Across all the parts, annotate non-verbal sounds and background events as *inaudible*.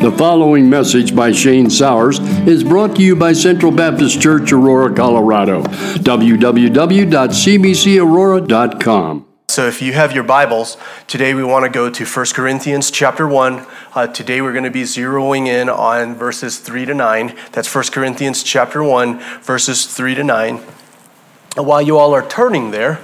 The following message by Shane Sowers is brought to you by Central Baptist Church, Aurora, Colorado. www.cbcaurora.com. So if you have your Bibles, today we want to go to 1 Corinthians chapter 1. Uh, today we're going to be zeroing in on verses 3 to 9. That's 1 Corinthians chapter 1, verses 3 to 9. And while you all are turning there,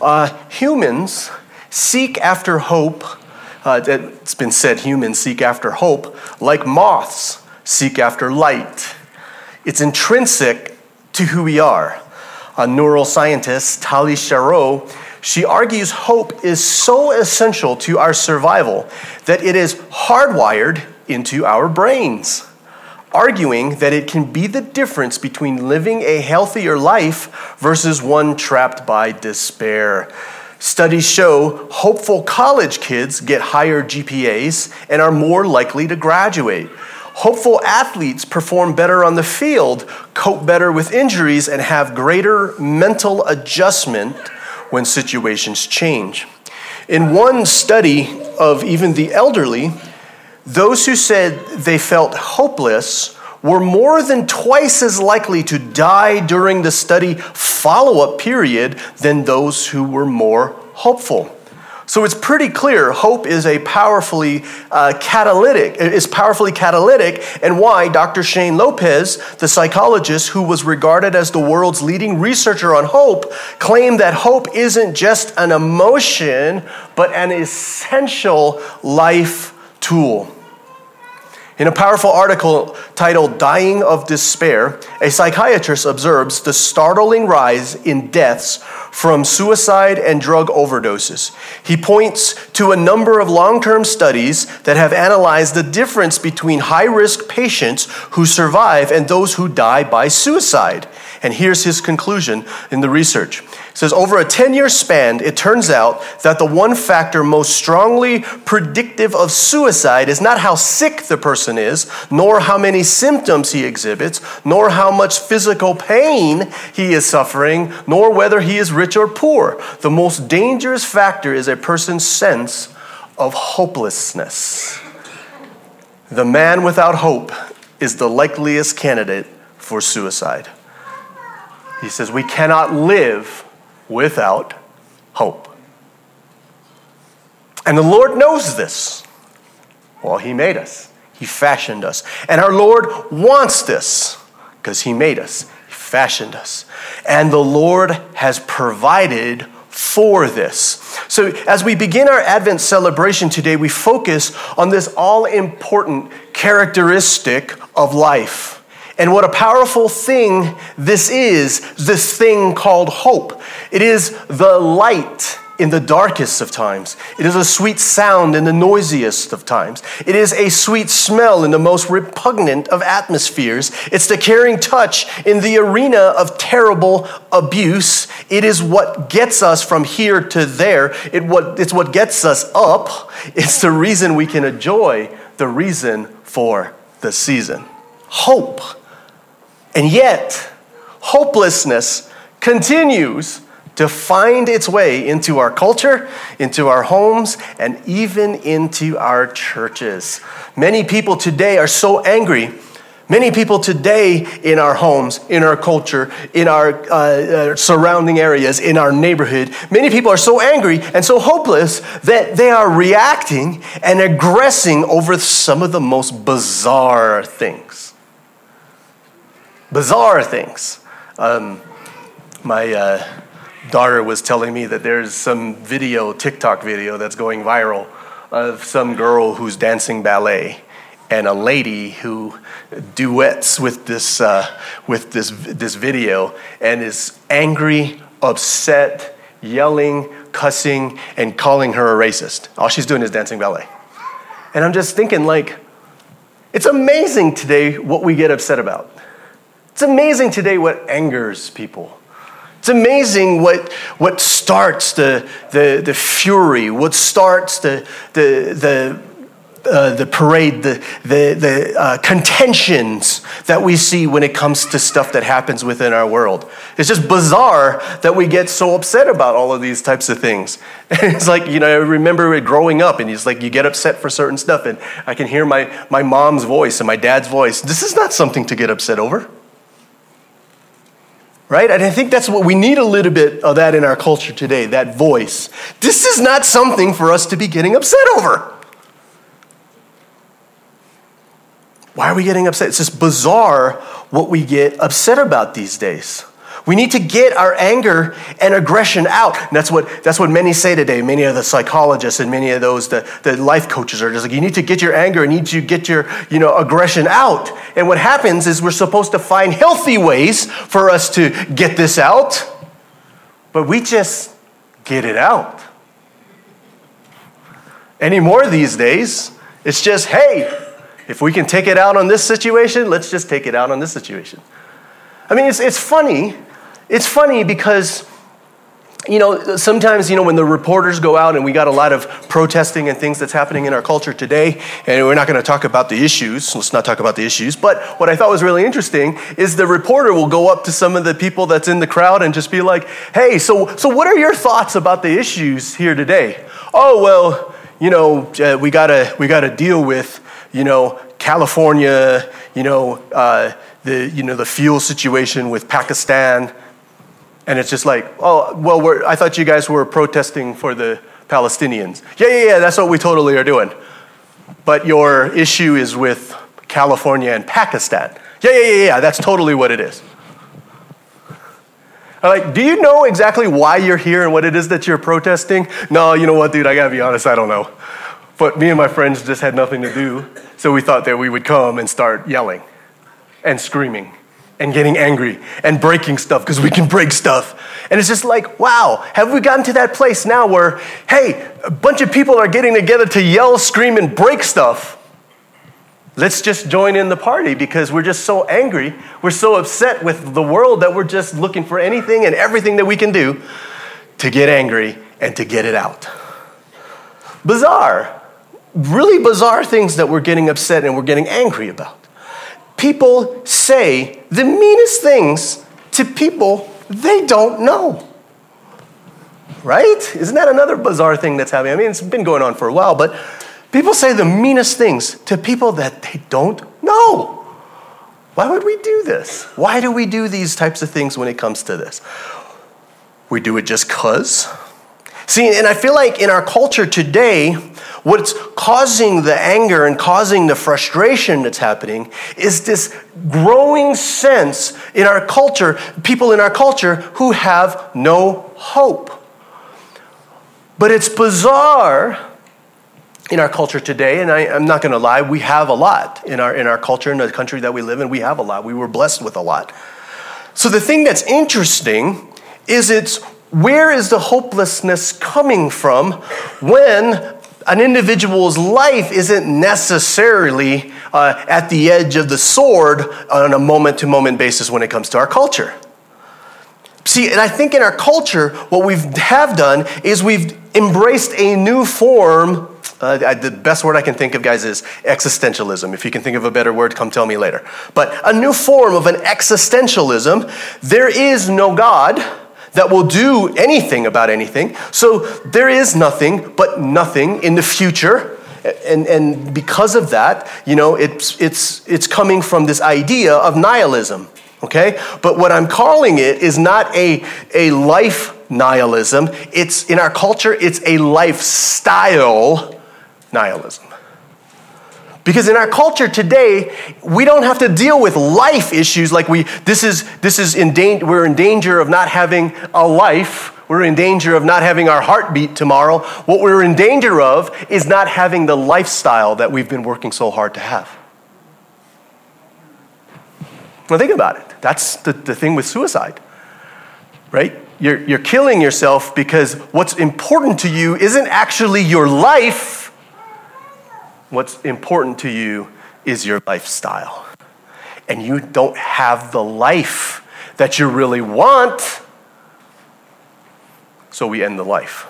uh, humans seek after hope. Uh, it's been said humans seek after hope like moths seek after light. It's intrinsic to who we are. A neuroscientist, Tali Sharot, she argues hope is so essential to our survival that it is hardwired into our brains, arguing that it can be the difference between living a healthier life versus one trapped by despair. Studies show hopeful college kids get higher GPAs and are more likely to graduate. Hopeful athletes perform better on the field, cope better with injuries, and have greater mental adjustment when situations change. In one study of even the elderly, those who said they felt hopeless were more than twice as likely to die during the study follow up period than those who were more hopeful. So it's pretty clear hope is a powerfully uh, catalytic, is powerfully catalytic, and why Dr. Shane Lopez, the psychologist who was regarded as the world's leading researcher on hope, claimed that hope isn't just an emotion, but an essential life tool. In a powerful article titled Dying of Despair, a psychiatrist observes the startling rise in deaths from suicide and drug overdoses. He points to a number of long term studies that have analyzed the difference between high risk patients who survive and those who die by suicide. And here's his conclusion in the research. Says over a 10 year span, it turns out that the one factor most strongly predictive of suicide is not how sick the person is, nor how many symptoms he exhibits, nor how much physical pain he is suffering, nor whether he is rich or poor. The most dangerous factor is a person's sense of hopelessness. The man without hope is the likeliest candidate for suicide. He says, We cannot live without hope. And the Lord knows this. Well, He made us, He fashioned us. And our Lord wants this because He made us, He fashioned us. And the Lord has provided for this. So, as we begin our Advent celebration today, we focus on this all important characteristic of life. And what a powerful thing this is, this thing called hope. It is the light in the darkest of times. It is a sweet sound in the noisiest of times. It is a sweet smell in the most repugnant of atmospheres. It's the caring touch in the arena of terrible abuse. It is what gets us from here to there. It what, it's what gets us up. It's the reason we can enjoy the reason for the season. Hope. And yet, hopelessness continues to find its way into our culture, into our homes, and even into our churches. Many people today are so angry. Many people today in our homes, in our culture, in our uh, uh, surrounding areas, in our neighborhood, many people are so angry and so hopeless that they are reacting and aggressing over some of the most bizarre things bizarre things. Um, my uh, daughter was telling me that there's some video, TikTok video, that's going viral of some girl who's dancing ballet and a lady who duets with this, uh, with this, this video and is angry, upset, yelling, cussing, and calling her a racist. All she's doing is dancing ballet. And I'm just thinking, like, it's amazing today what we get upset about. It's amazing today what angers people. It's amazing what, what starts the, the, the fury, what starts the, the, the, uh, the parade, the, the, the uh, contentions that we see when it comes to stuff that happens within our world. It's just bizarre that we get so upset about all of these types of things. *laughs* It's like, you know, I remember growing up, and it's like you get upset for certain stuff, and I can hear my, my mom's voice and my dad's voice. This is not something to get upset over. Right? And I think that's what we need a little bit of that in our culture today, that voice. This is not something for us to be getting upset over. Why are we getting upset? It's just bizarre what we get upset about these days. We need to get our anger and aggression out. And that's what, that's what many say today. Many of the psychologists and many of those, the, the life coaches are just like, you need to get your anger, you need to get your you know, aggression out. And what happens is we're supposed to find healthy ways for us to get this out, but we just get it out. Anymore these days, it's just, hey, if we can take it out on this situation, let's just take it out on this situation. I mean, it's, it's funny. It's funny because, you know, sometimes, you know, when the reporters go out and we got a lot of protesting and things that's happening in our culture today, and we're not going to talk about the issues. Let's not talk about the issues. But what I thought was really interesting is the reporter will go up to some of the people that's in the crowd and just be like, hey, so, so what are your thoughts about the issues here today? Oh, well, you know, uh, we got to we gotta deal with you know, California, you know, uh, the, you know, the fuel situation with Pakistan. And it's just like, oh, well, I thought you guys were protesting for the Palestinians. Yeah, yeah, yeah, that's what we totally are doing. But your issue is with California and Pakistan. Yeah, yeah, yeah, yeah, that's totally what it is. I'm like, do you know exactly why you're here and what it is that you're protesting? No, you know what, dude, I gotta be honest, I don't know. But me and my friends just had nothing to do, so we thought that we would come and start yelling and screaming and getting angry and breaking stuff because we can break stuff. And it's just like, wow, have we gotten to that place now where, hey, a bunch of people are getting together to yell, scream, and break stuff? Let's just join in the party because we're just so angry. We're so upset with the world that we're just looking for anything and everything that we can do to get angry and to get it out. Bizarre really bizarre things that we're getting upset and we're getting angry about. People say the meanest things to people they don't know. Right? Isn't that another bizarre thing that's happening? I mean, it's been going on for a while, but people say the meanest things to people that they don't know. Why would we do this? Why do we do these types of things when it comes to this? We do it just because. See, and I feel like in our culture today, What's causing the anger and causing the frustration that's happening is this growing sense in our culture, people in our culture who have no hope. But it's bizarre in our culture today, and I, am not going to lie, we have a lot in our, in our culture, in the country that we live in, we have a lot. We were blessed with a lot. So the thing that's interesting is it's where is the hopelessness coming from when an individual's life isn't necessarily uh, at the edge of the sword on a moment to moment basis when it comes to our culture. See, and I think in our culture, what we have done is we've embraced a new form. Uh, the best word I can think of, guys, is existentialism. If you can think of a better word, come tell me later. But a new form of an existentialism. There is no God that will do anything about anything. So there is nothing but nothing in the future. And, and because of that, you know, it's, it's, it's coming from this idea of nihilism, okay? But what I'm calling it is not a, a life nihilism. It's in our culture, it's a lifestyle nihilism. Because in our culture today, we don't have to deal with life issues like we, this is, this is in danger, we're in danger of not having a life. We're in danger of not having our heartbeat tomorrow. What we're in danger of is not having the lifestyle that we've been working so hard to have. Now, think about it. That's the, the thing with suicide, right? You're, you're killing yourself because what's important to you isn't actually your life What's important to you is your lifestyle. And you don't have the life that you really want, so we end the life.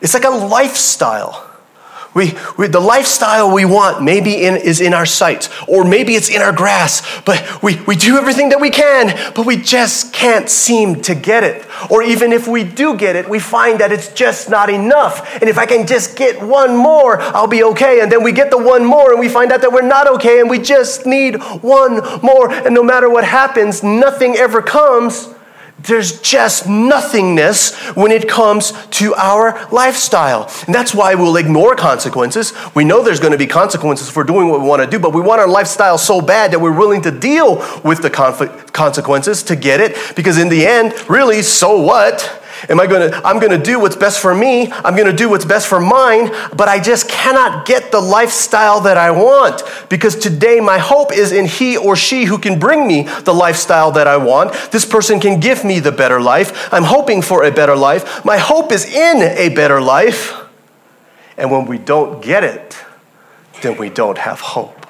It's like a lifestyle. We, we, the lifestyle we want maybe in, is in our sights, or maybe it's in our grasp, but we, we do everything that we can, but we just can't seem to get it. Or even if we do get it, we find that it's just not enough. And if I can just get one more, I'll be okay. And then we get the one more, and we find out that we're not okay, and we just need one more. And no matter what happens, nothing ever comes there's just nothingness when it comes to our lifestyle. And that's why we'll ignore consequences. We know there's going to be consequences for doing what we want to do, but we want our lifestyle so bad that we're willing to deal with the consequences to get it, because in the end, really, so what? Am I going to, I'm going to do what's best for me. I'm going to do what's best for mine, but I just cannot get the lifestyle that I want because today my hope is in he or she who can bring me the lifestyle that I want. This person can give me the better life. I'm hoping for a better life. My hope is in a better life. And when we don't get it, then we don't have hope.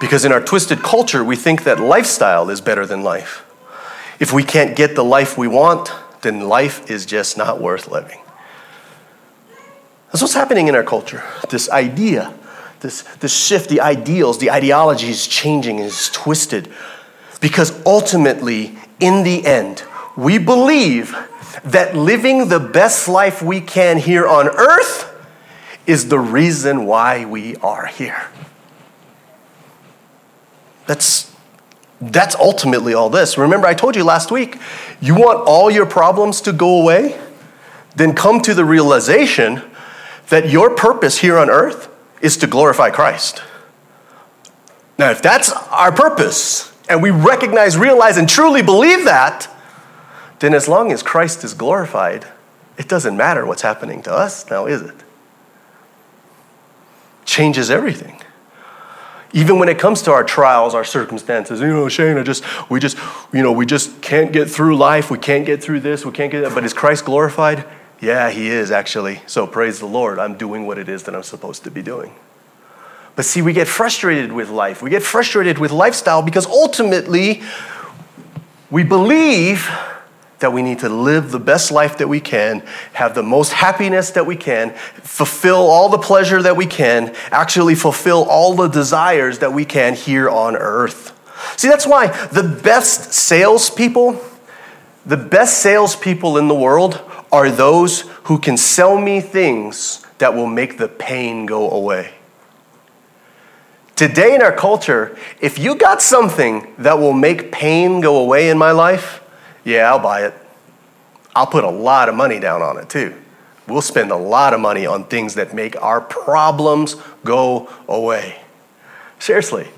Because in our twisted culture, we think that lifestyle is better than life. If we can't get the life we want, then life is just not worth living. That's what's happening in our culture. This idea, this, this shift, the ideals, the ideology is changing, is twisted. Because ultimately, in the end, we believe that living the best life we can here on earth is the reason why we are here. That's, that's ultimately all this. Remember, I told you last week, you want all your problems to go away? Then come to the realization that your purpose here on earth is to glorify Christ. Now, if that's our purpose, and we recognize, realize, and truly believe that, then as long as Christ is glorified, it doesn't matter what's happening to us now, is it? Changes everything even when it comes to our trials our circumstances. You know shane i just we just you know we just can't get through life. We can't get through this. We can't get that. But is christ glorified? Yeah he is actually. So praise the lord. I'm doing what it is that i'm supposed to be doing. But see we get frustrated with life. We get frustrated with lifestyle because ultimately we believe that we need to live the best life that we can, have the most happiness that we can, fulfill all the pleasure that we can, actually fulfill all the desires that we can here on earth. See, that's why the best salespeople, the best salespeople in the world are those who can sell me things that will make the pain go away. Today in our culture, if you got something that will make pain go away in my life, yeah, I'll buy it. I'll put a lot of money down on it too. We'll spend a lot of money on things that make our problems go away. Seriously.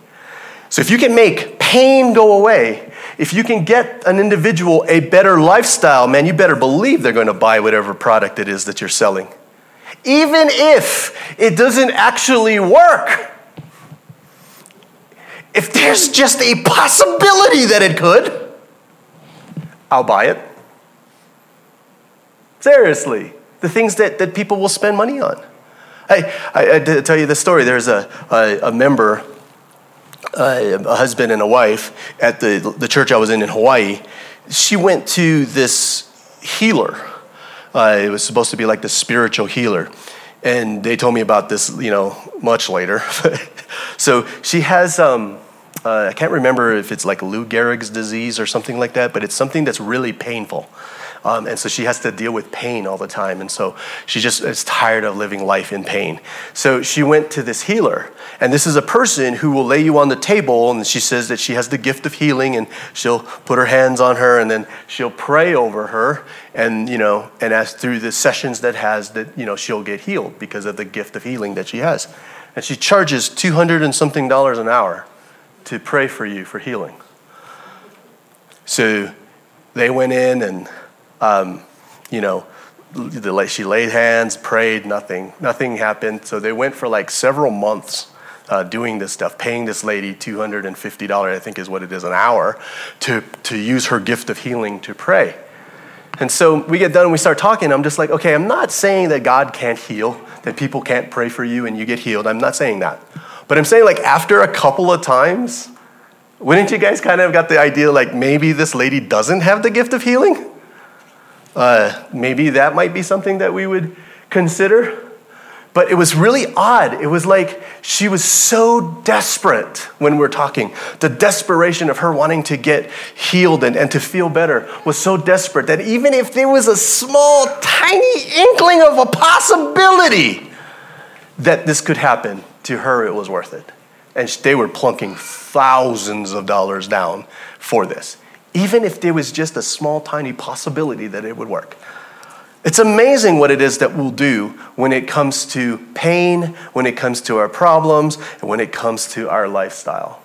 So if you can make pain go away, if you can get an individual a better lifestyle, man, you better believe they're going to buy whatever product it is that you're selling. Even if it doesn't actually work. If there's just a possibility that it could, I'll buy it. Seriously, the things that, that people will spend money on. I, I, I tell you this story. There's a, a, a member, a husband and a wife at the, the church I was in in Hawaii. She went to this healer. Uh, it was supposed to be like the spiritual healer. And they told me about this, you know, much later. *laughs* so she has um, uh, I can't remember if it's like Lou Gehrig's disease or something like that, but it's something that's really painful. Um, and so she has to deal with pain all the time. And so she just is tired of living life in pain. So she went to this healer. And this is a person who will lay you on the table. And she says that she has the gift of healing. And she'll put her hands on her and then she'll pray over her. And, you know, and as through the sessions that has, that, you know, she'll get healed because of the gift of healing that she has. And she charges 200 and something dollars an hour to pray for you for healing. So they went in and, um, you know, she laid hands, prayed, nothing, nothing happened. So they went for like several months uh, doing this stuff, paying this lady $250, I think is what it is an hour, to, to use her gift of healing to pray. And so we get done and we start talking. I'm just like, okay, I'm not saying that God can't heal, that people can't pray for you and you get healed. I'm not saying that. But I'm saying, like, after a couple of times, wouldn't you guys kind of got the idea, like, maybe this lady doesn't have the gift of healing? Uh, maybe that might be something that we would consider. But it was really odd. It was like she was so desperate when we're talking. The desperation of her wanting to get healed and, and to feel better was so desperate that even if there was a small, tiny inkling of a possibility that this could happen, to her it was worth it. And they were plunking thousands of dollars down for this, even if there was just a small, tiny possibility that it would work. It's amazing what it is that we'll do when it comes to pain, when it comes to our problems, and when it comes to our lifestyle.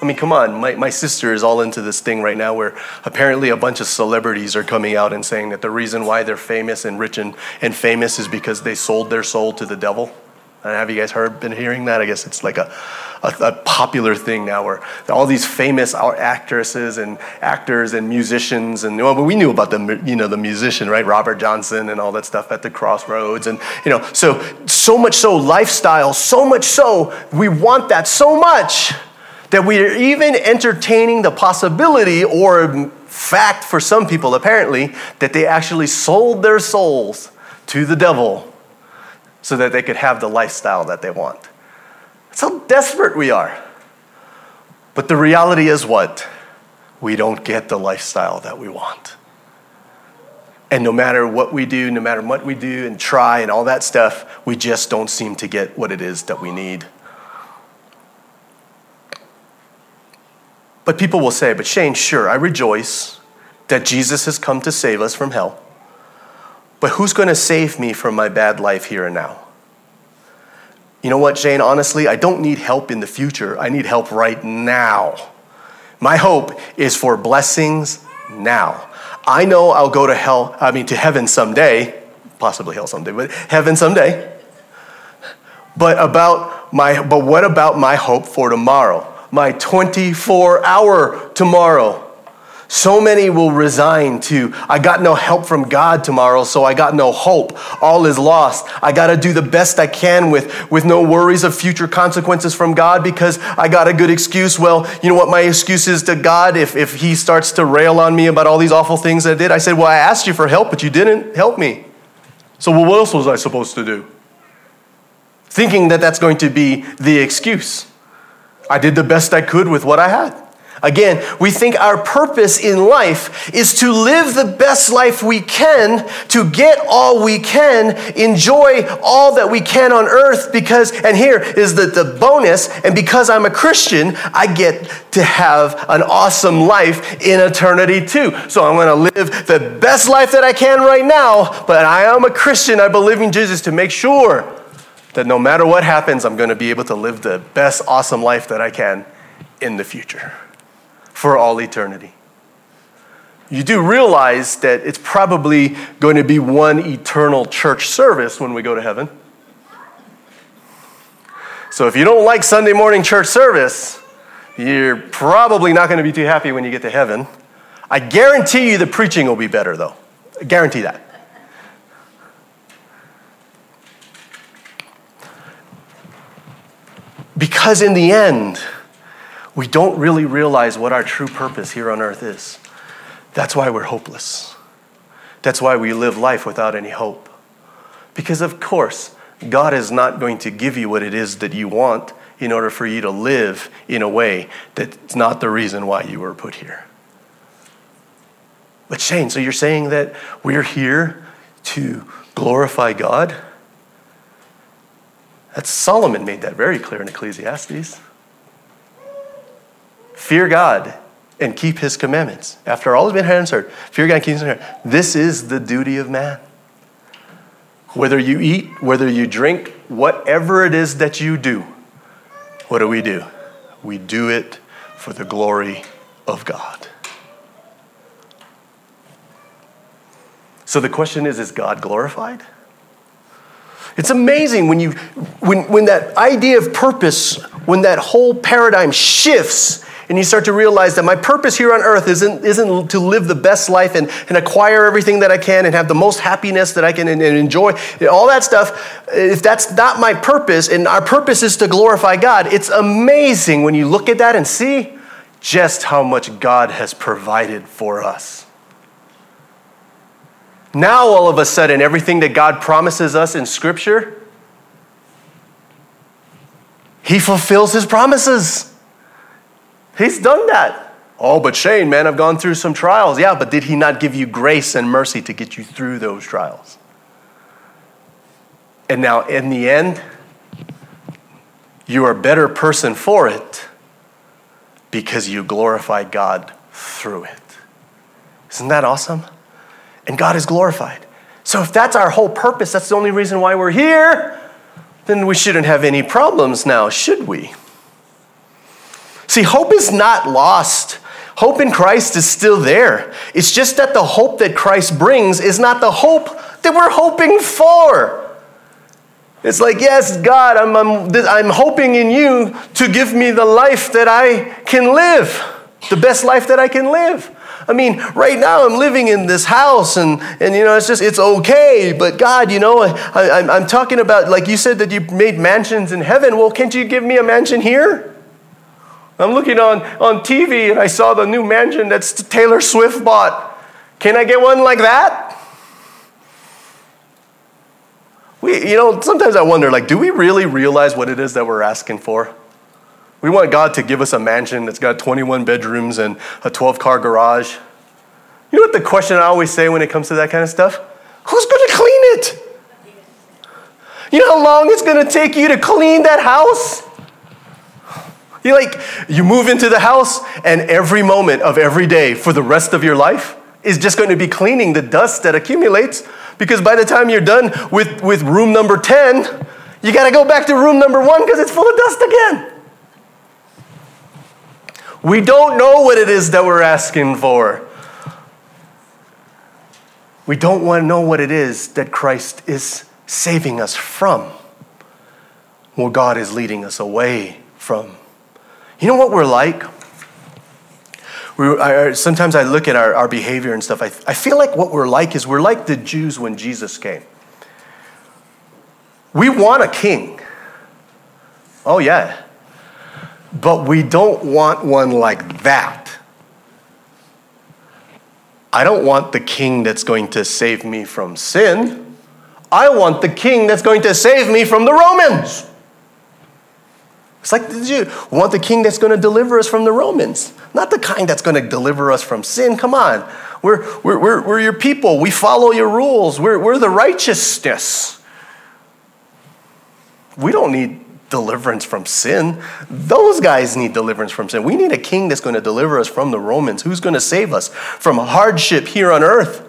I mean, come on, my, my sister is all into this thing right now where apparently a bunch of celebrities are coming out and saying that the reason why they're famous and rich and, and famous is because they sold their soul to the devil. And have you guys heard, been hearing that? I guess it's like a, a, a, popular thing now where all these famous actresses and actors and musicians and well, we knew about the you know the musician right Robert Johnson and all that stuff at the crossroads and you know so so much so lifestyle so much so we want that so much that we are even entertaining the possibility or fact for some people apparently that they actually sold their souls to the devil so that they could have the lifestyle that they want. That's how desperate we are. But the reality is what? We don't get the lifestyle that we want. And no matter what we do, no matter what we do and try and all that stuff, we just don't seem to get what it is that we need. But people will say, but Shane, sure, I rejoice that Jesus has come to save us from hell. But who's going to save me from my bad life here and now? You know what, Jane? Honestly, I don't need help in the future. I need help right now. My hope is for blessings now. I know I'll go to hell, I mean, to heaven someday, possibly hell someday, but heaven someday. But about my, but what about my hope for tomorrow? My 24 hour tomorrow. So many will resign to, I got no help from God tomorrow, so I got no hope. All is lost. I got to do the best I can with, with no worries of future consequences from God because I got a good excuse. Well, you know what my excuse is to God if, if He starts to rail on me about all these awful things I did? I said, Well, I asked you for help, but you didn't help me. So, well, what else was I supposed to do? Thinking that that's going to be the excuse. I did the best I could with what I had. Again, we think our purpose in life is to live the best life we can, to get all we can, enjoy all that we can on earth, because, and here is the, the bonus, and because I'm a Christian, I get to have an awesome life in eternity too. So I'm going to live the best life that I can right now, but I am a Christian. I believe in Jesus to make sure that no matter what happens, I'm going to be able to live the best, awesome life that I can in the future for all eternity. You do realize that it's probably going to be one eternal church service when we go to heaven. So if you don't like Sunday morning church service, you're probably not going to be too happy when you get to heaven. I guarantee you the preaching will be better, though. I guarantee that. Because in the end, we don't really realize what our true purpose here on earth is. That's why we're hopeless. That's why we live life without any hope. Because, of course, God is not going to give you what it is that you want in order for you to live in a way that's not the reason why you were put here. But, Shane, so you're saying that we're here to glorify God? That's Solomon made that very clear in Ecclesiastes. Fear God and keep his commandments. After all has been answered, fear God and keep his commandments. This is the duty of man. Whether you eat, whether you drink, whatever it is that you do, what do we do? We do it for the glory of God. So the question is is God glorified? It's amazing when you when when that idea of purpose, when that whole paradigm shifts and you start to realize that my purpose here on earth isn't, isn't to live the best life and, and acquire everything that I can and have the most happiness that I can and, and enjoy, all that stuff. If that's not my purpose, and our purpose is to glorify God, it's amazing when you look at that and see just how much God has provided for us. Now, all of a sudden, everything that God promises us in Scripture, He fulfills His promises. He's done that. Oh, but Shane, man, I've gone through some trials. Yeah, but did He not give you grace and mercy to get you through those trials? And now, in the end, you are a better person for it because you glorify God through it. Isn't that awesome? And God is glorified. So, if that's our whole purpose, that's the only reason why we're here, then we shouldn't have any problems now, should we? See, hope is not lost. Hope in Christ is still there. It's just that the hope that Christ brings is not the hope that we're hoping for. It's like, yes, God, I'm, I'm, I'm hoping in you to give me the life that I can live, the best life that I can live. I mean, right now I'm living in this house and, and you know, it's just, it's okay. But God, you know, I, I, I'm talking about, like you said that you made mansions in heaven. Well, can't you give me a mansion here? I'm looking on, on TV and I saw the new mansion that's Taylor Swift bought. Can I get one like that? We, you know, sometimes I wonder, like, do we really realize what it is that we're asking for? We want God to give us a mansion that's got 21 bedrooms and a 12 car garage. You know what the question I always say when it comes to that kind of stuff? Who's going to clean it? You know how long it's going to take you to clean that house? You like you move into the house and every moment of every day for the rest of your life is just going to be cleaning the dust that accumulates because by the time you're done with, with room number 10, you got to go back to room number 1 because it's full of dust again. We don't know what it is that we're asking for. We don't want to know what it is that Christ is saving us from, what God is leading us away from. You know what we're like? We, I, sometimes I look at our, our behavior and stuff. I, I feel like what we're like is we're like the Jews when Jesus came. We want a king. Oh, yeah. But we don't want one like that. I don't want the king that's going to save me from sin. I want the king that's going to save me from the Romans. It's like the Jew. Want the king that's going to deliver us from the Romans, not the kind that's going to deliver us from sin. Come on. We're, we're, we're, we're your people. We follow your rules. We're, we're the righteousness. We don't need deliverance from sin. Those guys need deliverance from sin. We need a king that's going to deliver us from the Romans. Who's going to save us from hardship here on earth?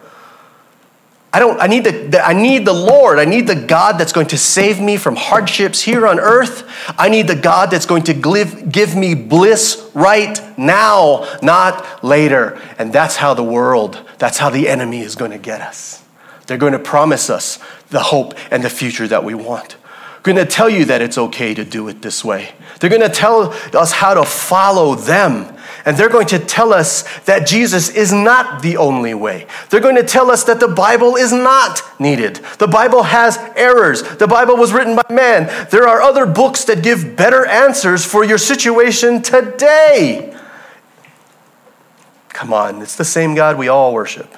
I don't I need the, I need the Lord. I need the God that's going to save me from hardships here on earth. I need the God that's going to give, give me bliss right now, not later. And that's how the world, that's how the enemy is going to get us. They're going to promise us the hope and the future that we want They're going to tell you that it's okay to do it this way. They're going to tell us how to follow them. And they're going to tell us that Jesus is not the only way. They're going to tell us that the Bible is not needed. The Bible has errors. The Bible was written by man. There are other books that give better answers for your situation today. Come on, it's the same God we all worship.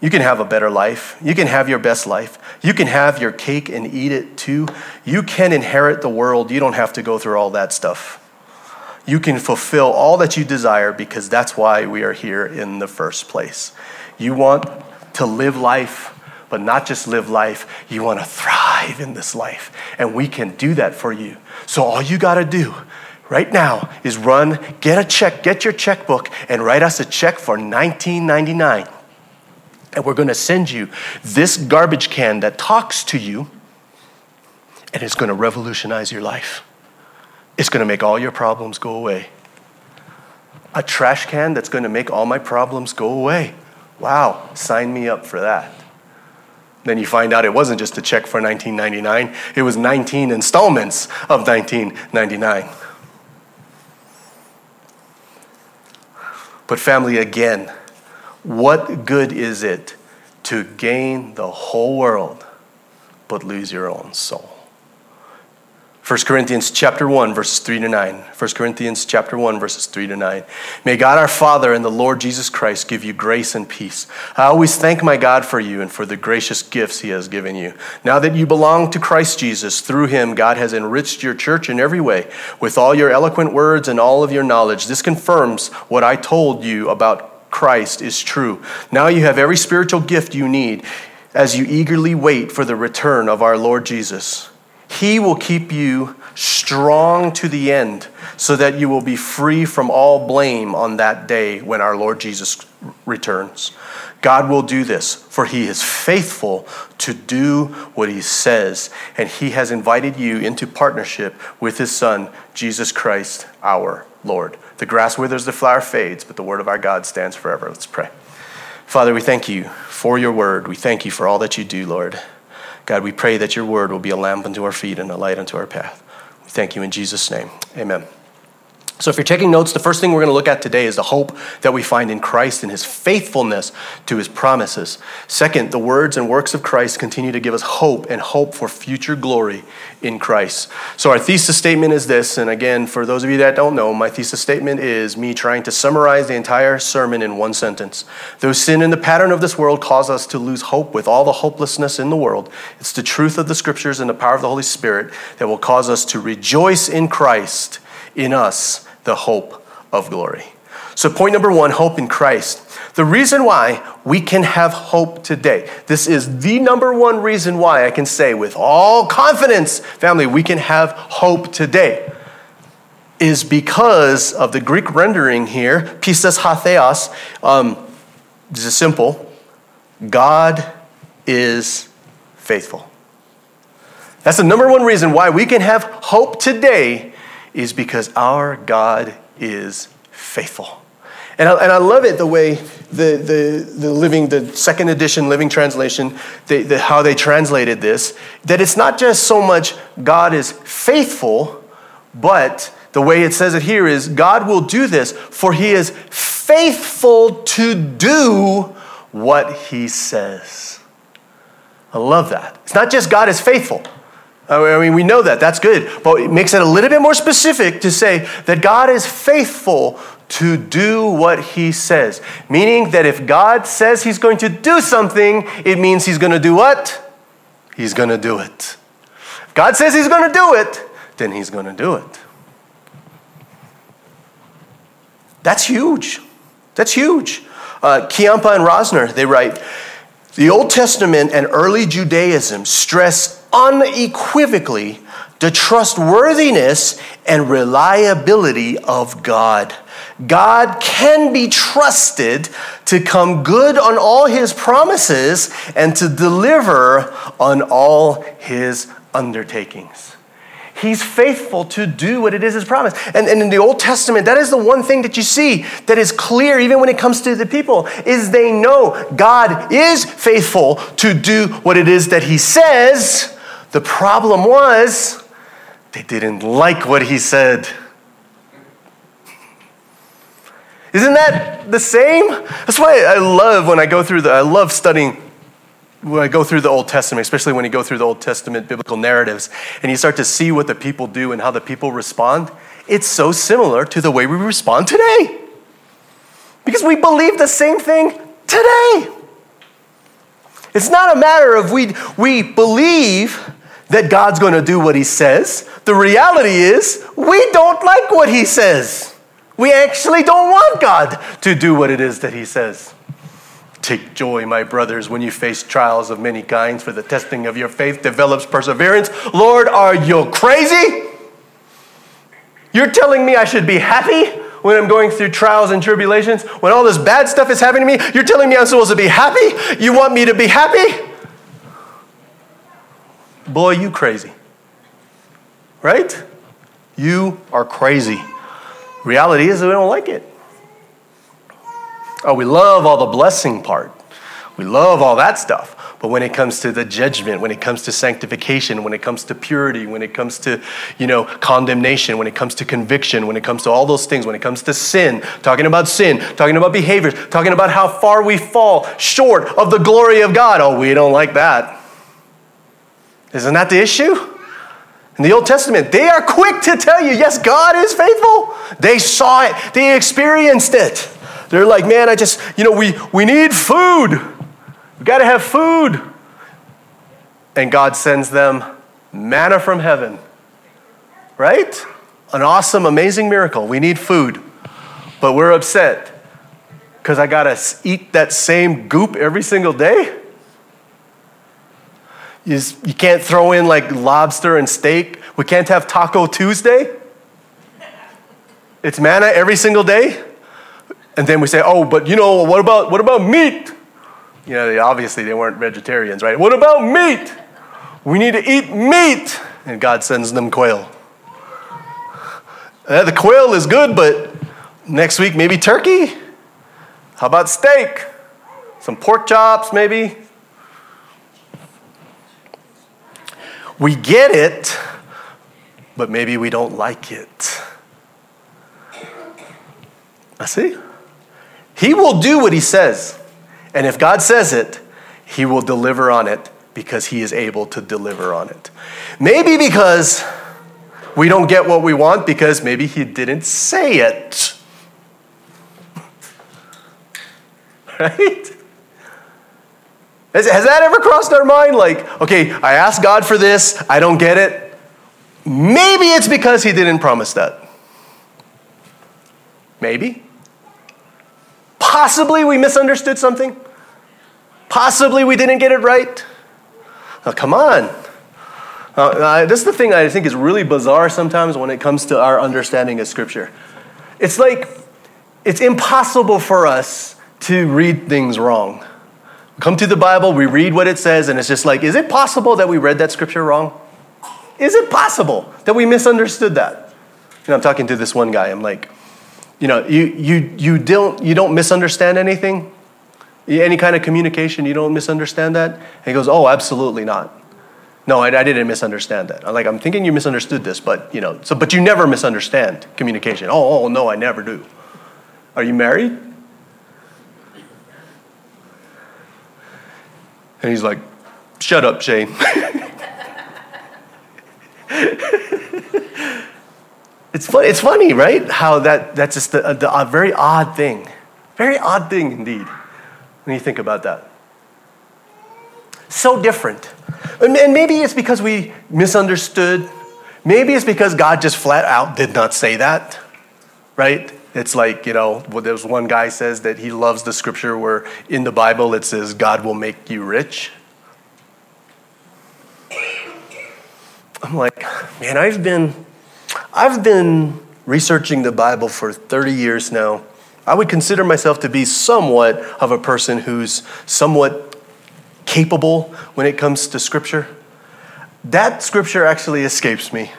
You can have a better life. You can have your best life. You can have your cake and eat it too. You can inherit the world. You don't have to go through all that stuff. You can fulfill all that you desire because that's why we are here in the first place. You want to live life, but not just live life, you want to thrive in this life. And we can do that for you. So all you got to do right now is run, get a check, get your checkbook, and write us a check for 1999 and we're going to send you this garbage can that talks to you, and it's going to revolutionize your life. It's going to make all your problems go away. A trash can that's going to make all my problems go away. Wow, sign me up for that. Then you find out it wasn't just a check for 1999, it was 19 installments of 1999. But family, again, what good is it to gain the whole world but lose your own soul? 1 Corinthians chapter 1 verses 3 to 9. 1 Corinthians chapter 1 verses 3 to 9. May God our Father and the Lord Jesus Christ give you grace and peace. I always thank my God for you and for the gracious gifts he has given you. Now that you belong to Christ Jesus, through him God has enriched your church in every way with all your eloquent words and all of your knowledge. This confirms what I told you about Christ is true. Now you have every spiritual gift you need as you eagerly wait for the return of our Lord Jesus. He will keep you strong to the end so that you will be free from all blame on that day when our Lord Jesus returns. God will do this, for He is faithful to do what He says, and He has invited you into partnership with His Son, Jesus Christ, our Lord. The grass withers, the flower fades, but the word of our God stands forever. Let's pray. Father, we thank you for your word. We thank you for all that you do, Lord. God, we pray that your word will be a lamp unto our feet and a light unto our path. We thank you in Jesus' name. Amen. So, if you're taking notes, the first thing we're going to look at today is the hope that we find in Christ and his faithfulness to his promises. Second, the words and works of Christ continue to give us hope and hope for future glory in Christ. So, our thesis statement is this, and again, for those of you that don't know, my thesis statement is me trying to summarize the entire sermon in one sentence. Though sin and the pattern of this world cause us to lose hope with all the hopelessness in the world, it's the truth of the scriptures and the power of the Holy Spirit that will cause us to rejoice in Christ in us the hope of glory. So, point number one hope in Christ. The reason why we can have hope today, this is the number one reason why I can say with all confidence, family, we can have hope today, is because of the Greek rendering here, pistis hatheos. Um, this is simple God is faithful. That's the number one reason why we can have hope today is because our God is faithful. And I, and I love it the way the, the, the living, the second edition living translation, the, the, how they translated this, that it's not just so much God is faithful, but the way it says it here is God will do this, for he is faithful to do what he says. I love that. It's not just God is faithful. I mean, we know that. That's good. But it makes it a little bit more specific to say that God is faithful to do what he says. Meaning that if God says he's going to do something, it means he's going to do what? He's going to do it. If God says he's going to do it, then he's going to do it. That's huge. That's huge. Uh, Ciampa and Rosner, they write, the Old Testament and early Judaism stress unequivocally the trustworthiness and reliability of God. God can be trusted to come good on all his promises and to deliver on all his undertakings. He's faithful to do what it is his promise. And, and in the Old Testament, that is the one thing that you see that is clear, even when it comes to the people, is they know God is faithful to do what it is that he says the problem was they didn't like what he said. Isn't that the same? That's why I love when I go through the, I love studying when I go through the Old Testament, especially when you go through the Old Testament biblical narratives and you start to see what the people do and how the people respond. It's so similar to the way we respond today. Because we believe the same thing today. It's not a matter of we, we believe that God's going to do what he says. The reality is, we don't like what he says. We actually don't want God to do what it is that he says. Take joy, my brothers, when you face trials of many kinds, for the testing of your faith develops perseverance. Lord, are you crazy? You're telling me I should be happy when I'm going through trials and tribulations? When all this bad stuff is happening to me, you're telling me I'm supposed to be happy? You want me to be happy? Boy, you crazy. Right? You are crazy. Reality is that we don't like it. Oh, we love all the blessing part. We love all that stuff. But when it comes to the judgment, when it comes to sanctification, when it comes to purity, when it comes to, you know, condemnation, when it comes to conviction, when it comes to all those things, when it comes to sin, talking about sin, talking about behaviors, talking about how far we fall short of the glory of God. Oh, we don't like that. Isn't that the issue? In the Old Testament, they are quick to tell you, yes, God is faithful. They saw it, they experienced it. They're like, man, I just, you know, we, we need food. We got to have food. And God sends them manna from heaven, right? An awesome, amazing miracle. We need food, but we're upset because I got to eat that same goop every single day. You, you can't throw in like lobster and steak. We can't have Taco Tuesday. It's manna every single day. And then we say, oh, but you know, what about, what about meat? You know, they, obviously they weren't vegetarians, right? What about meat? We need to eat meat. And God sends them quail. Uh, the quail is good, but next week maybe turkey? How about steak? Some pork chops, maybe? We get it, but maybe we don't like it. I see. He will do what he says. And if God says it, he will deliver on it because he is able to deliver on it. Maybe because we don't get what we want because maybe he didn't say it. *laughs* Right? Has, has that ever crossed our mind? Like, okay, I asked God for this, I don't get it. Maybe it's because He didn't promise that. Maybe. Possibly we misunderstood something. Possibly we didn't get it right. Now, come on. Uh, uh, this is the thing I think is really bizarre sometimes when it comes to our understanding of Scripture. It's like it's impossible for us to read things wrong. Come to the Bible, we read what it says, and it's just like, is it possible that we read that scripture wrong? Is it possible that we misunderstood that? You know, I'm talking to this one guy. I'm like, you know, you, you, you, don't, you don't misunderstand anything? Any kind of communication, you don't misunderstand that? And he goes, oh, absolutely not. No, I, I, didn't misunderstand that. I'm like, I'm thinking you misunderstood this, but you know, so but you never misunderstand communication. Oh, oh no, I never do. Are you married? And he's like, Shut up, Shane. *laughs* it's, funny, it's funny, right? How that, that's just a, a, a very odd thing. Very odd thing indeed, when you think about that. So different. And, and maybe it's because we misunderstood. Maybe it's because God just flat out did not say that, right? It's like, you know, there's one guy says that he loves the scripture where in the Bible it says, God will make you rich. I'm like, man, I've been, I've been researching the Bible for 30 years now. I would consider myself to be somewhat of a person who's somewhat capable when it comes to scripture. That scripture actually escapes me.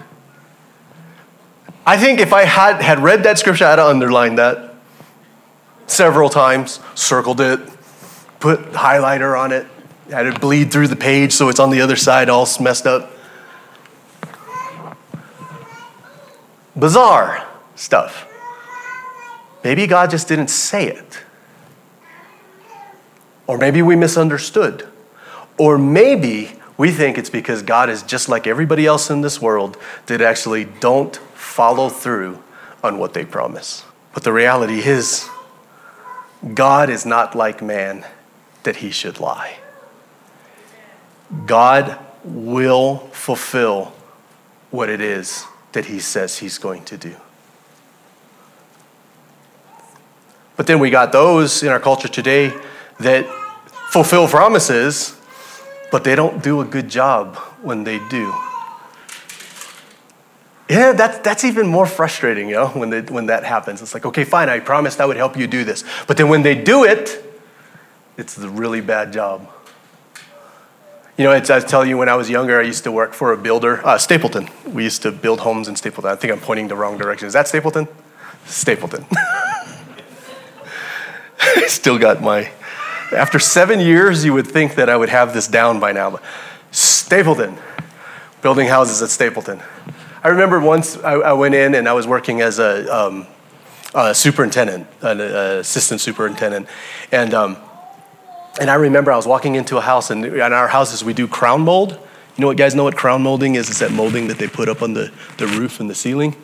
I think if I had, had read that scripture, I'd have underlined that several times, circled it, put highlighter on it, had it bleed through the page so it's on the other side all messed up. Bizarre stuff. Maybe God just didn't say it. Or maybe we misunderstood. Or maybe we think it's because God is just like everybody else in this world that actually don't follow through on what they promise. But the reality is, God is not like man that he should lie. God will fulfill what it is that he says he's going to do. But then we got those in our culture today that fulfill promises, but they don't do a good job when they do. Yeah, that's, that's even more frustrating, you know, when, they, when that happens. It's like, okay, fine, I promised I would help you do this. But then when they do it, it's a really bad job. You know, I tell you, when I was younger, I used to work for a builder, uh, Stapleton. We used to build homes in Stapleton. I think I'm pointing the wrong direction. Is that Stapleton? Stapleton. I *laughs* still got my. After seven years, you would think that I would have this down by now. But Stapleton, building houses at Stapleton. I remember once I, I went in and I was working as a, um, a superintendent, an assistant superintendent, and um, and I remember I was walking into a house, and in our houses we do crown mold. You know what, guys, know what crown molding is? It's that molding that they put up on the, the roof and the ceiling.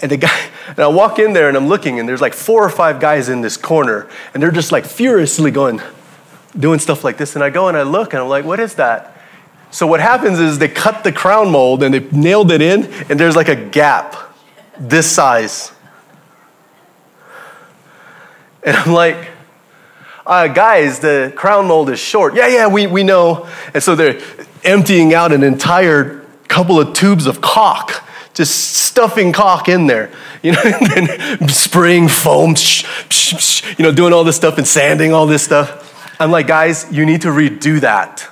And the guy, *laughs* and I walk in there and I'm looking, and there's like four or five guys in this corner, and they're just like furiously going, doing stuff like this. And I go and I look, and I'm like, what is that? So what happens is they cut the crown mold and they nailed it in, and there's like a gap this size. And I'm like, uh, guys, the crown mold is short. Yeah, yeah, we, we know. And so they're emptying out an entire couple of tubes of caulk, just stuffing caulk in there, *laughs* you know, and then spraying foam, sh- sh- sh- you know, doing all this stuff and sanding all this stuff. I'm like, guys, you need to redo that.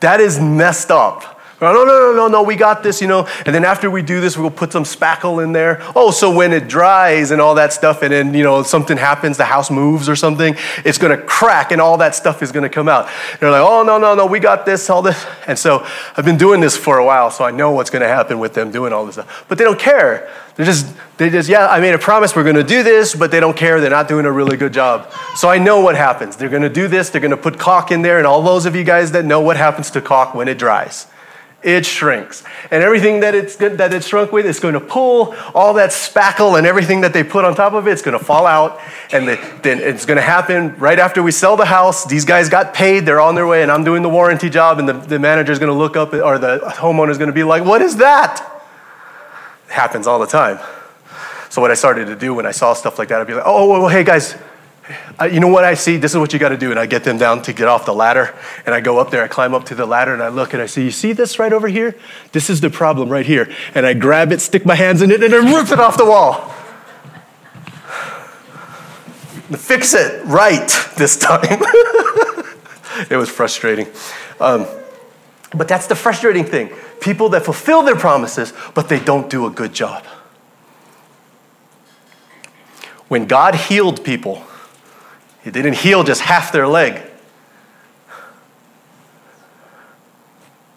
That is messed up. No, no, no, no, no, we got this, you know. And then after we do this, we'll put some spackle in there. Oh, so when it dries and all that stuff, and then, you know, something happens, the house moves or something, it's going to crack and all that stuff is going to come out. They're like, oh, no, no, no, we got this, all this. And so I've been doing this for a while, so I know what's going to happen with them doing all this stuff. But they don't care. They're just, they just, yeah, I made a promise we're going to do this, but they don't care. They're not doing a really good job. So I know what happens. They're going to do this. They're going to put caulk in there. And all those of you guys that know what happens to caulk when it dries it shrinks. And everything that it's, that it's shrunk with is going to pull all that spackle and everything that they put on top of it, it's going to fall out. And the, then it's going to happen right after we sell the house. These guys got paid, they're on their way, and I'm doing the warranty job, and the, the manager's going to look up, or the homeowner's going to be like, What is that? It happens all the time. So, what I started to do when I saw stuff like that, I'd be like, Oh, well, hey guys, you know what I see? This is what you got to do. And I get them down to get off the ladder. And I go up there, I climb up to the ladder, and I look and I say, You see this right over here? This is the problem right here. And I grab it, stick my hands in it, and I rip it off the wall. *laughs* Fix it right this time. *laughs* it was frustrating. Um, but that's the frustrating thing. People that fulfill their promises, but they don't do a good job. When God healed people, he didn't heal just half their leg.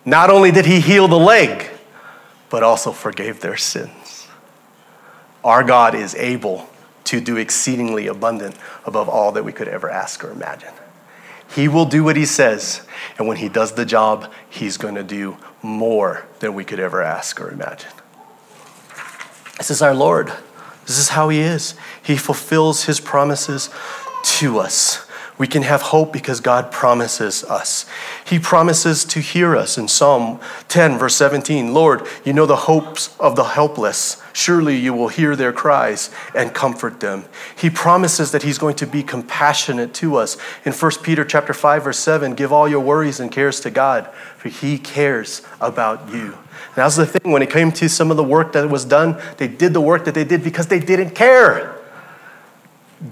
Not only did he heal the leg, but also forgave their sins. Our God is able to do exceedingly abundant above all that we could ever ask or imagine. He will do what he says, and when he does the job, he's going to do more than we could ever ask or imagine. This is our Lord. This is how he is. He fulfills his promises to us. We can have hope because God promises us. He promises to hear us in Psalm 10, verse 17 Lord, you know the hopes of the helpless. Surely you will hear their cries and comfort them. He promises that he's going to be compassionate to us. In 1 Peter chapter 5 verse 7, give all your worries and cares to God, for he cares about you. And that's the thing when it came to some of the work that was done, they did the work that they did because they didn't care.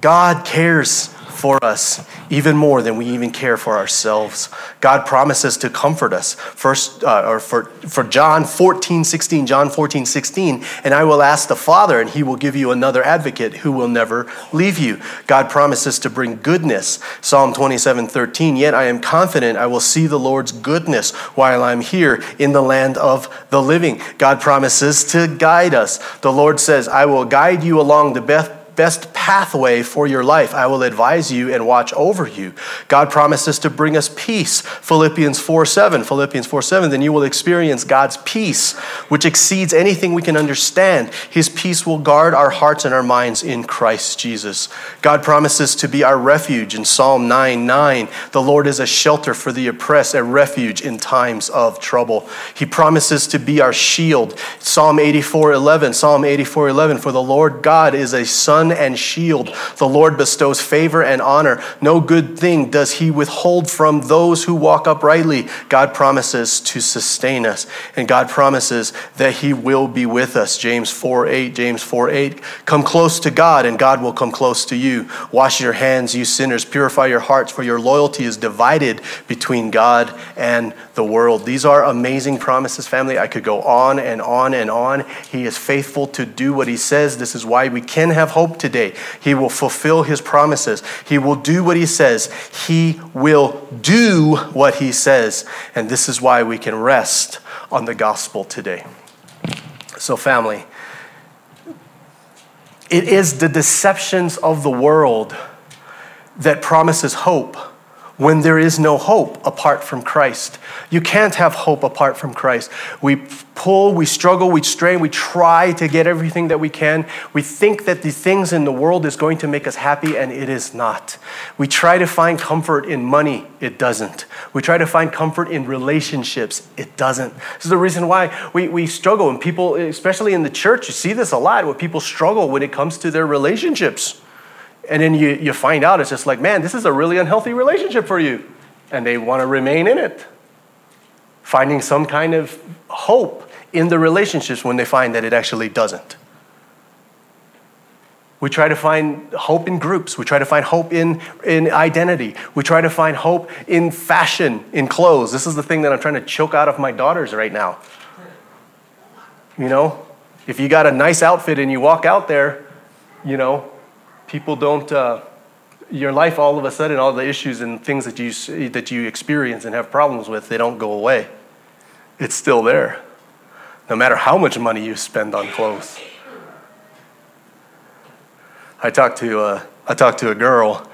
God cares for us even more than we even care for ourselves. God promises to comfort us. First, uh, or for, for John 14, 16, John 14, 16, and I will ask the Father, and he will give you another advocate who will never leave you. God promises to bring goodness. Psalm 27, 13, yet I am confident I will see the Lord's goodness while I'm here in the land of the living. God promises to guide us. The Lord says, I will guide you along the best best pathway for your life. I will advise you and watch over you. God promises to bring us peace. Philippians 4 7. Philippians 4 7. Then you will experience God's peace, which exceeds anything we can understand. His peace will guard our hearts and our minds in Christ Jesus. God promises to be our refuge in Psalm 9 9. The Lord is a shelter for the oppressed, a refuge in times of trouble. He promises to be our shield. Psalm 84 11. Psalm 84 11. For the Lord God is a sun and shield. The Lord bestows favor and honor. No good thing does he withhold from those who walk uprightly. God promises to sustain us, and God promises that he will be with us. James 4 8, James 4 8. Come close to God, and God will come close to you. Wash your hands, you sinners. Purify your hearts, for your loyalty is divided between God and the world. These are amazing promises, family. I could go on and on and on. He is faithful to do what he says. This is why we can have hope today. He will fulfill his promises. He will do what he says. He will do what he says. And this is why we can rest on the gospel today. So, family, it is the deceptions of the world that promises hope when there is no hope apart from Christ. You can't have hope apart from Christ. We pull, we struggle, we strain, we try to get everything that we can. We think that the things in the world is going to make us happy, and it is not. We try to find comfort in money, it doesn't. We try to find comfort in relationships, it doesn't. This is the reason why we, we struggle, and people, especially in the church, you see this a lot where people struggle when it comes to their relationships. And then you, you find out it's just like, man, this is a really unhealthy relationship for you. And they want to remain in it. Finding some kind of hope in the relationships when they find that it actually doesn't. We try to find hope in groups. We try to find hope in, in identity. We try to find hope in fashion, in clothes. This is the thing that I'm trying to choke out of my daughters right now. You know, if you got a nice outfit and you walk out there, you know, people don't, uh, your life all of a sudden, all the issues and things that you, that you experience and have problems with, they don't go away. It's still there, no matter how much money you spend on clothes. I talked to, uh, I talked to a girl,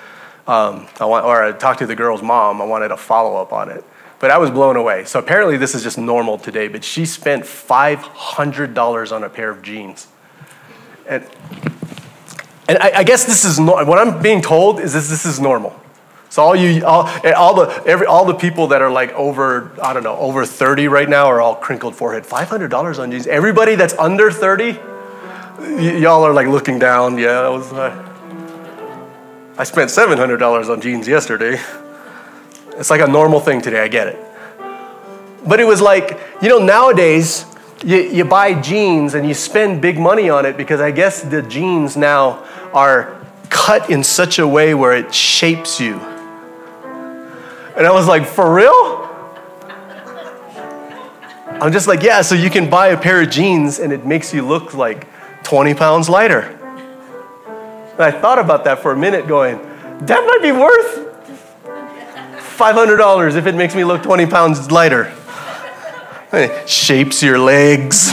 um, I want, or I talked to the girl's mom. I wanted a follow up on it. But I was blown away. So apparently, this is just normal today. But she spent $500 on a pair of jeans. And and I, I guess this is no, what I'm being told is this, this is normal. So all you, all, all, the, every, all the people that are like over, I don't know, over 30 right now are all crinkled forehead. $500 on jeans. Everybody that's under 30, y- y'all are like looking down. Yeah, that was, uh, I spent $700 on jeans yesterday. It's like a normal thing today, I get it. But it was like, you know, nowadays, you, you buy jeans and you spend big money on it because I guess the jeans now are cut in such a way where it shapes you. And I was like, for real? I'm just like, yeah, so you can buy a pair of jeans and it makes you look like 20 pounds lighter. And I thought about that for a minute, going, that might be worth $500 if it makes me look 20 pounds lighter. It shapes your legs,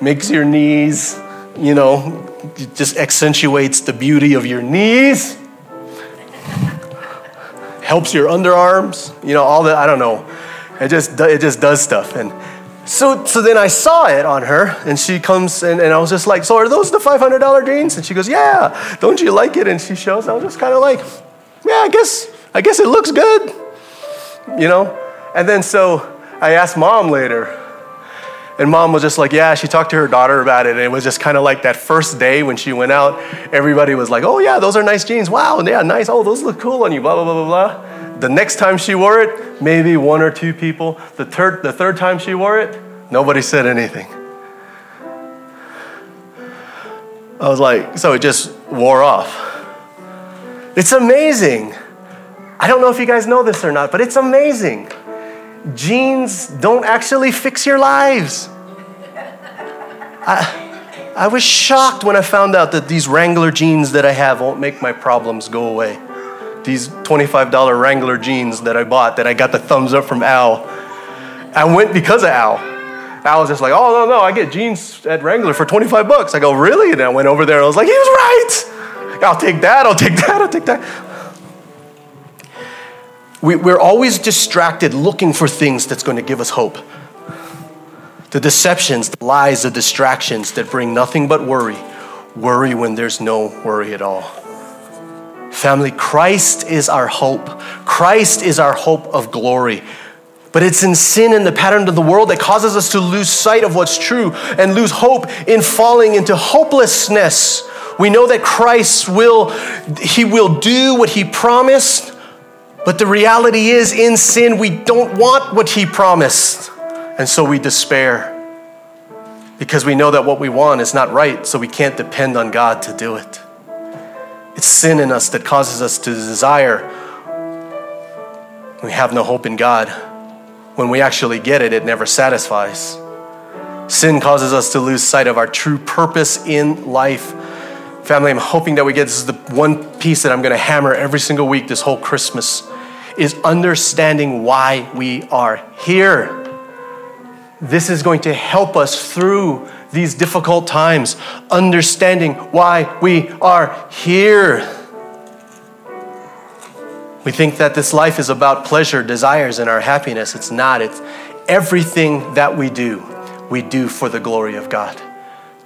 makes your knees, you know, just accentuates the beauty of your knees, helps your underarms, you know, all that. I don't know. It just, it just does stuff. And so, so then I saw it on her, and she comes, and, and I was just like, So are those the $500 jeans? And she goes, Yeah, don't you like it? And she shows, I was just kind of like, Yeah, I guess, I guess it looks good, you know? And then so I asked mom later, and mom was just like, yeah, she talked to her daughter about it. And it was just kind of like that first day when she went out, everybody was like, oh, yeah, those are nice jeans. Wow, yeah, nice. Oh, those look cool on you, blah, blah, blah, blah, blah. The next time she wore it, maybe one or two people. The third, the third time she wore it, nobody said anything. I was like, so it just wore off. It's amazing. I don't know if you guys know this or not, but it's amazing jeans don't actually fix your lives. I, I was shocked when I found out that these Wrangler jeans that I have won't make my problems go away. These $25 Wrangler jeans that I bought, that I got the thumbs up from Al. I went because of Al. Al was just like, oh, no, no, I get jeans at Wrangler for 25 bucks. I go, really? And I went over there and I was like, he was right. I'll take that, I'll take that, I'll take that. We, we're always distracted looking for things that's going to give us hope. The deceptions, the lies, the distractions that bring nothing but worry. Worry when there's no worry at all. Family, Christ is our hope. Christ is our hope of glory. But it's in sin and the pattern of the world that causes us to lose sight of what's true and lose hope in falling into hopelessness. We know that Christ will, He will do what He promised but the reality is, in sin, we don't want what He promised. And so we despair because we know that what we want is not right, so we can't depend on God to do it. It's sin in us that causes us to desire. We have no hope in God. When we actually get it, it never satisfies. Sin causes us to lose sight of our true purpose in life. Family, I'm hoping that we get this is the one piece that I'm going to hammer every single week this whole Christmas is understanding why we are here. This is going to help us through these difficult times, understanding why we are here. We think that this life is about pleasure, desires, and our happiness. It's not. It's everything that we do, we do for the glory of God.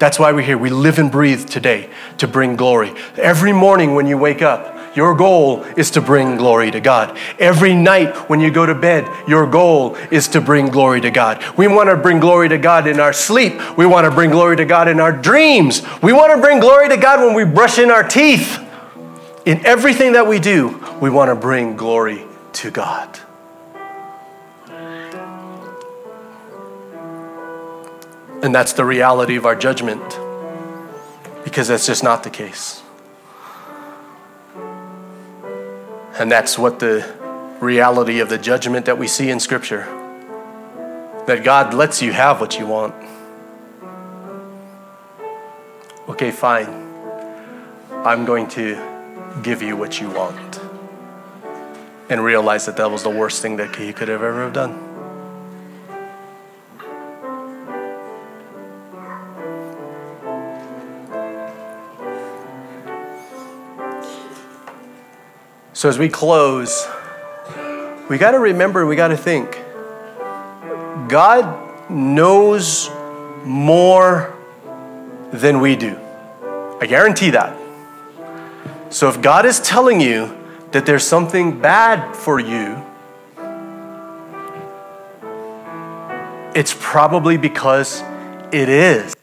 That's why we're here. We live and breathe today to bring glory. Every morning when you wake up, your goal is to bring glory to God. Every night when you go to bed, your goal is to bring glory to God. We want to bring glory to God in our sleep. We want to bring glory to God in our dreams. We want to bring glory to God when we brush in our teeth. In everything that we do, we want to bring glory to God. And that's the reality of our judgment, because that's just not the case. And that's what the reality of the judgment that we see in Scripture that God lets you have what you want. Okay, fine. I'm going to give you what you want. And realize that that was the worst thing that he could have ever have done. So, as we close, we got to remember, we got to think God knows more than we do. I guarantee that. So, if God is telling you that there's something bad for you, it's probably because it is.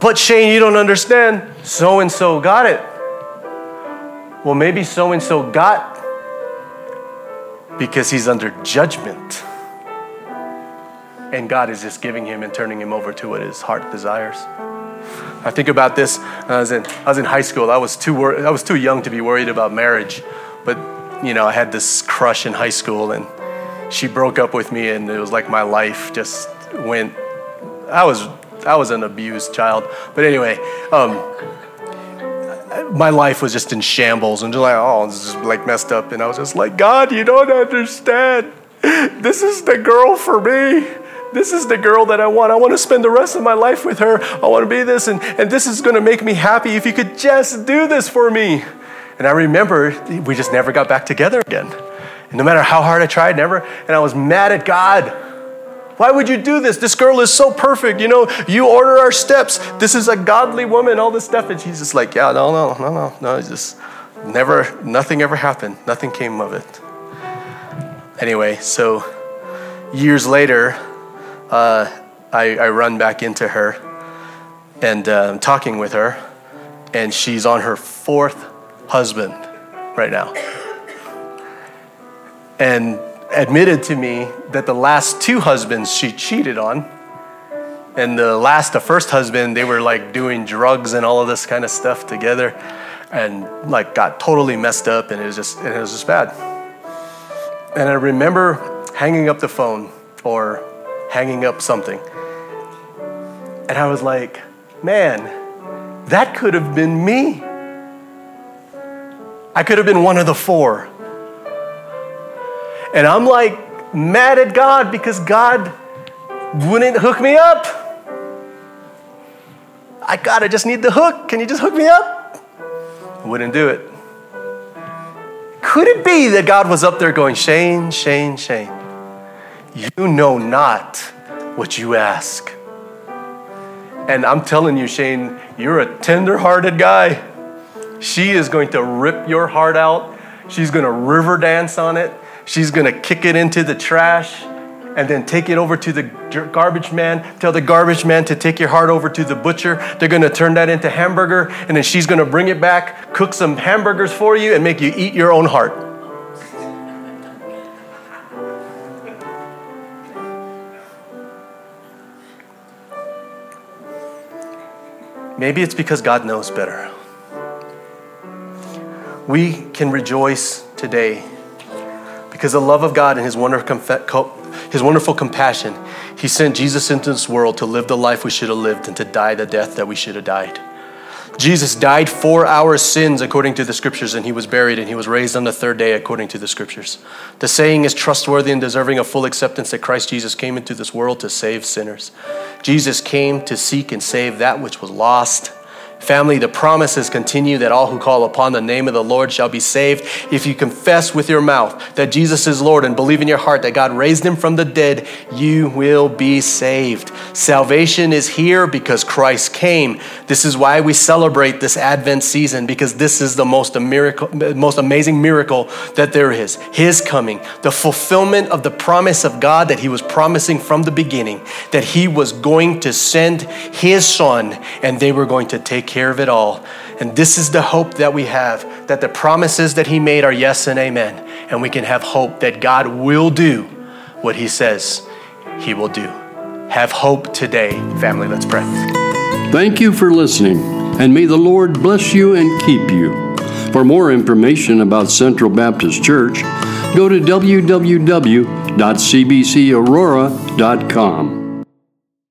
But Shane, you don't understand. So and so got it well, maybe so and so got because he's under judgment. And God is just giving him and turning him over to what his heart desires. I think about this. I was in, I was in high school. I was, too wor- I was too young to be worried about marriage. But, you know, I had this crush in high school, and she broke up with me, and it was like my life just went. I was, I was an abused child. But anyway, um, my life was just in shambles and just like, oh, this is like messed up. And I was just like, God, you don't understand. This is the girl for me. This is the girl that I want. I want to spend the rest of my life with her. I want to be this, and, and this is going to make me happy if you could just do this for me. And I remember we just never got back together again. And no matter how hard I tried, never. And I was mad at God. Why would you do this? This girl is so perfect. You know, you order our steps. This is a godly woman, all this stuff. And she's just like, yeah, no, no, no, no, no. It's just never, nothing ever happened. Nothing came of it. Anyway, so years later, uh, I, I, run back into her and uh, I'm talking with her, and she's on her fourth husband right now. And admitted to me that the last two husbands she cheated on, and the last, the first husband, they were like doing drugs and all of this kind of stuff together, and like got totally messed up, and it was just, it was just bad. And I remember hanging up the phone or hanging up something, and I was like, man, that could have been me. I could have been one of the four. And I'm like mad at God because God wouldn't hook me up. I God, I just need the hook. Can you just hook me up? Wouldn't do it. Could it be that God was up there going, Shane, Shane, Shane, you know not what you ask. And I'm telling you, Shane, you're a tender hearted guy. She is going to rip your heart out. She's going to river dance on it. She's going to kick it into the trash and then take it over to the garbage man. Tell the garbage man to take your heart over to the butcher. They're going to turn that into hamburger, and then she's going to bring it back, cook some hamburgers for you, and make you eat your own heart. Maybe it's because God knows better. We can rejoice today because the love of God and his wonderful, his wonderful compassion, he sent Jesus into this world to live the life we should have lived and to die the death that we should have died. Jesus died for our sins according to the scriptures, and he was buried, and he was raised on the third day according to the scriptures. The saying is trustworthy and deserving of full acceptance that Christ Jesus came into this world to save sinners. Jesus came to seek and save that which was lost Family, the promises continue that all who call upon the name of the Lord shall be saved. If you confess with your mouth that Jesus is Lord and believe in your heart that God raised him from the dead, you will be saved. Salvation is here because Christ came. This is why we celebrate this Advent season because this is the most, miracle, most amazing miracle that there is. His coming, the fulfillment of the promise of God that he was promising from the beginning, that he was going to send his son and they were going to take care of it all. And this is the hope that we have that the promises that He made are yes and amen. And we can have hope that God will do what He says He will do. Have hope today, family. Let's pray. Thank you for listening, and may the Lord bless you and keep you. For more information about Central Baptist Church, go to www.cbcaurora.com.